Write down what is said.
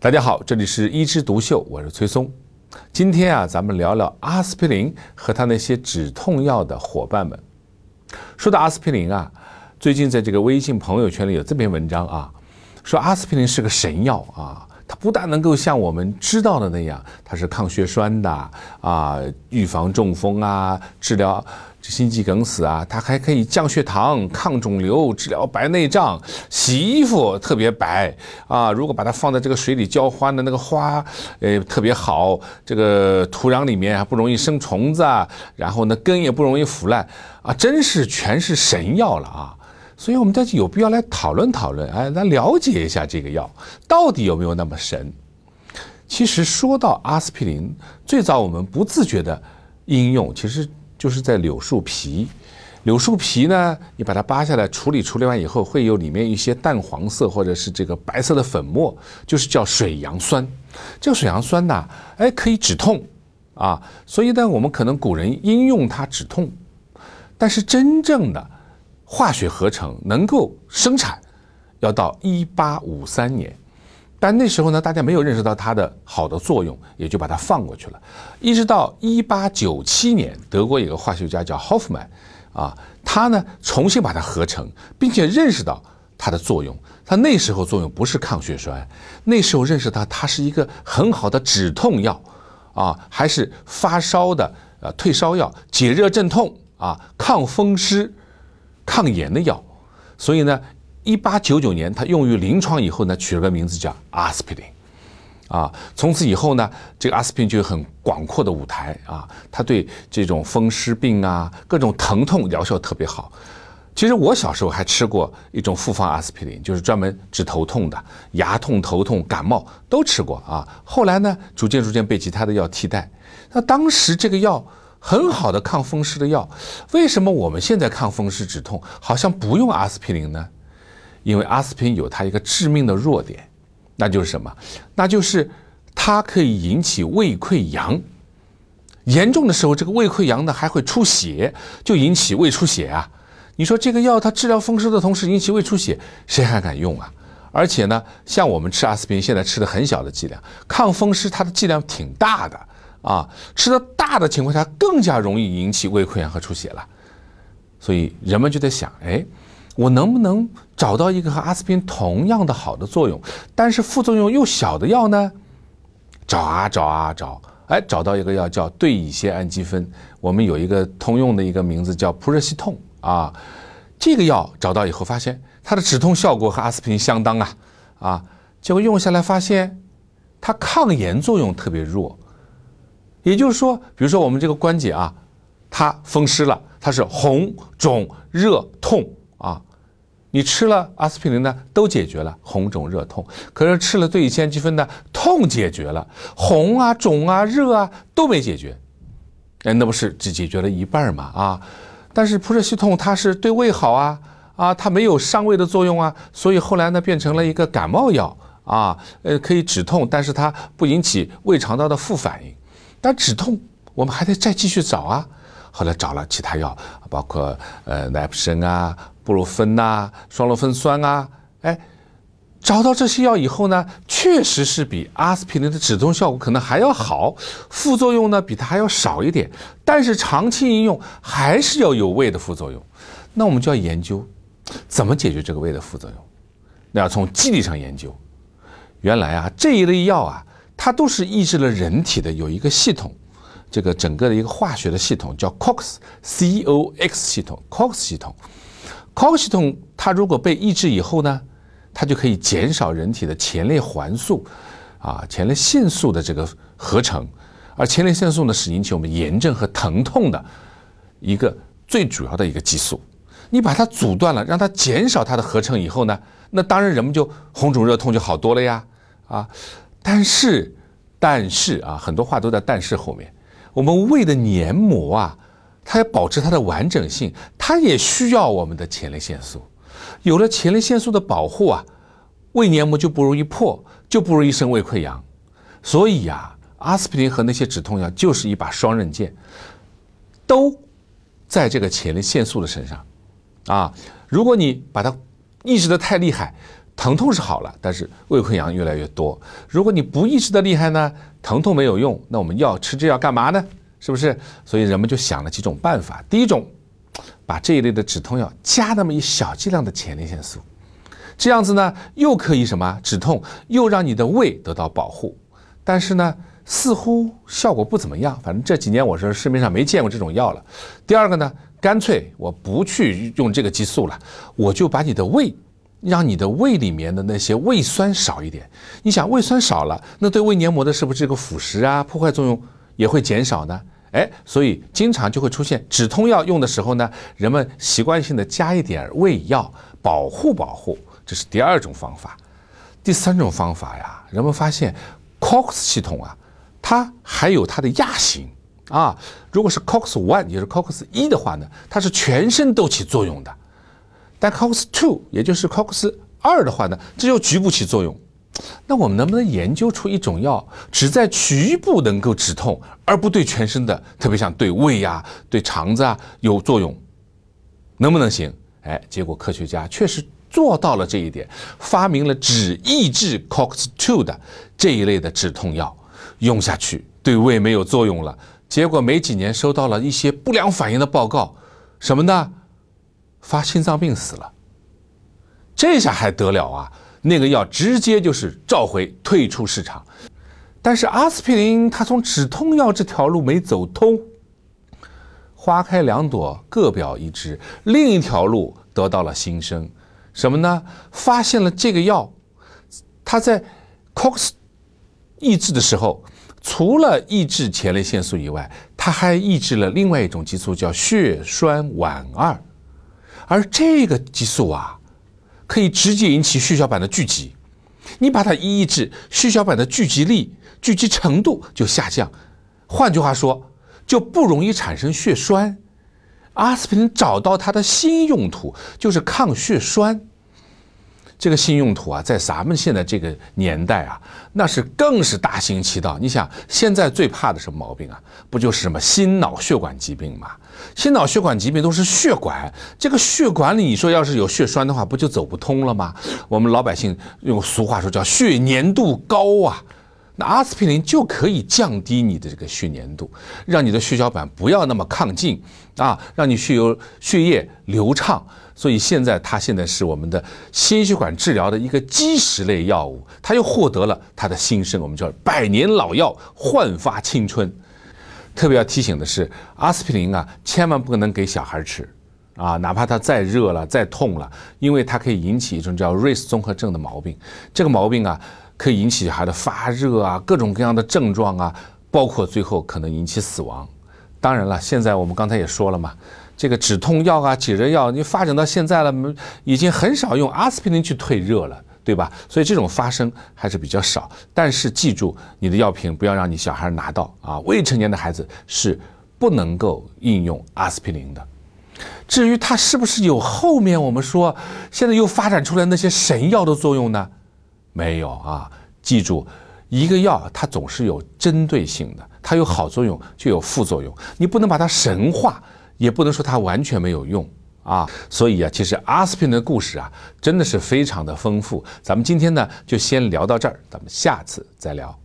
大家好，这里是一枝独秀，我是崔松。今天啊，咱们聊聊阿司匹林和他那些止痛药的伙伴们。说到阿司匹林啊，最近在这个微信朋友圈里有这篇文章啊，说阿司匹林是个神药啊，它不但能够像我们知道的那样，它是抗血栓的啊，预防中风啊，治疗。心肌梗死啊，它还可以降血糖、抗肿瘤、治疗白内障、洗衣服特别白啊。如果把它放在这个水里浇花的那个花，呃，特别好。这个土壤里面还不容易生虫子，然后呢根也不容易腐烂啊，真是全是神药了啊。所以我们在有必要来讨论讨论，哎，来了解一下这个药到底有没有那么神。其实说到阿司匹林，最早我们不自觉的应用，其实。就是在柳树皮，柳树皮呢，你把它扒下来处理处理完以后，会有里面一些淡黄色或者是这个白色的粉末，就是叫水杨酸。这个水杨酸呢，哎，可以止痛啊，所以呢，我们可能古人应用它止痛。但是真正的化学合成能够生产，要到一八五三年。但那时候呢，大家没有认识到它的好的作用，也就把它放过去了。一直到一八九七年，德国有个化学家叫 Hoffman，啊，他呢重新把它合成，并且认识到它的作用。他那时候作用不是抗血栓，那时候认识到它是一个很好的止痛药，啊，还是发烧的呃退烧药、解热镇痛啊、抗风湿、抗炎的药。所以呢。一八九九年，它用于临床以后呢，取了个名字叫阿司匹林，啊，从此以后呢，这个阿司匹林就有很广阔的舞台啊，它对这种风湿病啊、各种疼痛疗效特别好。其实我小时候还吃过一种复方阿司匹林，就是专门治头痛的，牙痛、头痛、感冒都吃过啊。后来呢，逐渐逐渐被其他的药替代。那当时这个药很好的抗风湿的药，为什么我们现在抗风湿止痛好像不用阿司匹林呢？因为阿司匹林有它一个致命的弱点，那就是什么？那就是它可以引起胃溃疡。严重的时候，这个胃溃疡呢还会出血，就引起胃出血啊。你说这个药它治疗风湿的同时引起胃出血，谁还敢用啊？而且呢，像我们吃阿司匹林，现在吃的很小的剂量，抗风湿它的剂量挺大的啊，吃的大的情况下更加容易引起胃溃疡和出血了。所以人们就在想，哎。我能不能找到一个和阿司匹林同样的好的作用，但是副作用又小的药呢？找啊找啊找，哎，找到一个药叫对乙酰氨基酚，我们有一个通用的一个名字叫扑热息痛啊。这个药找到以后，发现它的止痛效果和阿司匹林相当啊啊，结果用下来发现它抗炎作用特别弱。也就是说，比如说我们这个关节啊，它风湿了，它是红肿热痛啊。你吃了阿司匹林呢，都解决了红肿热痛。可是吃了对乙酰氨基酚呢，痛解决了，红啊、肿啊、热啊都没解决。哎，那不是只解决了一半嘛？啊，但是扑热息痛它是对胃好啊，啊，它没有伤胃的作用啊，所以后来呢变成了一个感冒药啊，呃，可以止痛，但是它不引起胃肠道的副反应。但止痛我们还得再继续找啊。后来找了其他药，包括呃奈普生啊。布洛芬呐，双氯芬酸啊，哎，找到这些药以后呢，确实是比阿司匹林的止痛效果可能还要好，副作用呢比它还要少一点，但是长期应用还是要有胃的副作用。那我们就要研究怎么解决这个胃的副作用，那要从机理上研究。原来啊，这一类药啊，它都是抑制了人体的有一个系统，这个整个的一个化学的系统叫 COX，C O X 系统，COX 系统。COX 系统它如果被抑制以后呢，它就可以减少人体的前列环素，啊，前列腺素的这个合成，而前列腺素呢是引起我们炎症和疼痛的一个最主要的一个激素。你把它阻断了，让它减少它的合成以后呢，那当然人们就红肿热痛就好多了呀，啊，但是但是啊，很多话都在但是后面，我们胃的黏膜啊。它要保持它的完整性，它也需要我们的前列腺素。有了前列腺素的保护啊，胃黏膜就不容易破，就不容易生胃溃疡。所以呀，阿司匹林和那些止痛药就是一把双刃剑，都在这个前列腺素的身上。啊，如果你把它抑制的太厉害，疼痛是好了，但是胃溃疡越来越多。如果你不抑制的厉害呢，疼痛没有用，那我们药吃这药干嘛呢？是不是？所以人们就想了几种办法。第一种，把这一类的止痛药加那么一小剂量的前列腺素，这样子呢，又可以什么止痛，又让你的胃得到保护。但是呢，似乎效果不怎么样。反正这几年我是市面上没见过这种药了。第二个呢，干脆我不去用这个激素了，我就把你的胃。让你的胃里面的那些胃酸少一点，你想胃酸少了，那对胃黏膜的是不是这个腐蚀啊、破坏作用也会减少呢？哎，所以经常就会出现止痛药用的时候呢，人们习惯性的加一点胃药保护保护，这是第二种方法。第三种方法呀，人们发现 COX 系统啊，它还有它的亚型啊，如果是 COX one 也就是 COX 一的话呢，它是全身都起作用的。但 COX two，也就是 COX 二的话呢，只有局部起作用。那我们能不能研究出一种药，只在局部能够止痛，而不对全身的，特别像对胃呀、对肠子啊有作用？能不能行？哎，结果科学家确实做到了这一点，发明了只抑制 COX two 的这一类的止痛药，用下去对胃没有作用了。结果没几年收到了一些不良反应的报告，什么呢？发心脏病死了，这下还得了啊？那个药直接就是召回退出市场。但是阿司匹林它从止痛药这条路没走通，花开两朵各表一枝，另一条路得到了新生，什么呢？发现了这个药，它在 COX 抑制的时候，除了抑制前列腺素以外，它还抑制了另外一种激素，叫血栓烷二。而这个激素啊，可以直接引起血小板的聚集，你把它抑制，血小板的聚集力、聚集程度就下降，换句话说，就不容易产生血栓。阿司匹林找到它的新用途，就是抗血栓。这个新用途啊，在咱们现在这个年代啊，那是更是大行其道。你想，现在最怕的什么毛病啊？不就是什么心脑血管疾病吗？心脑血管疾病都是血管，这个血管里，你说要是有血栓的话，不就走不通了吗？我们老百姓用俗话说叫血粘度高啊。那阿司匹林就可以降低你的这个血粘度，让你的血小板不要那么亢进啊，让你血流血液流畅。所以现在它现在是我们的心血管治疗的一个基石类药物，它又获得了它的新生，我们叫百年老药焕发青春。特别要提醒的是，阿司匹林啊，千万不能给小孩吃啊，哪怕他再热了、再痛了，因为它可以引起一种叫瑞斯综合症的毛病。这个毛病啊。可以引起小孩的发热啊，各种各样的症状啊，包括最后可能引起死亡。当然了，现在我们刚才也说了嘛，这个止痛药啊、解热药，你发展到现在了，已经很少用阿司匹林去退热了，对吧？所以这种发生还是比较少。但是记住，你的药品不要让你小孩拿到啊，未成年的孩子是不能够应用阿司匹林的。至于它是不是有后面我们说现在又发展出来那些神药的作用呢？没有啊，记住，一个药它总是有针对性的，它有好作用就有副作用，你不能把它神化，也不能说它完全没有用啊。所以啊，其实阿司匹林的故事啊，真的是非常的丰富。咱们今天呢就先聊到这儿，咱们下次再聊。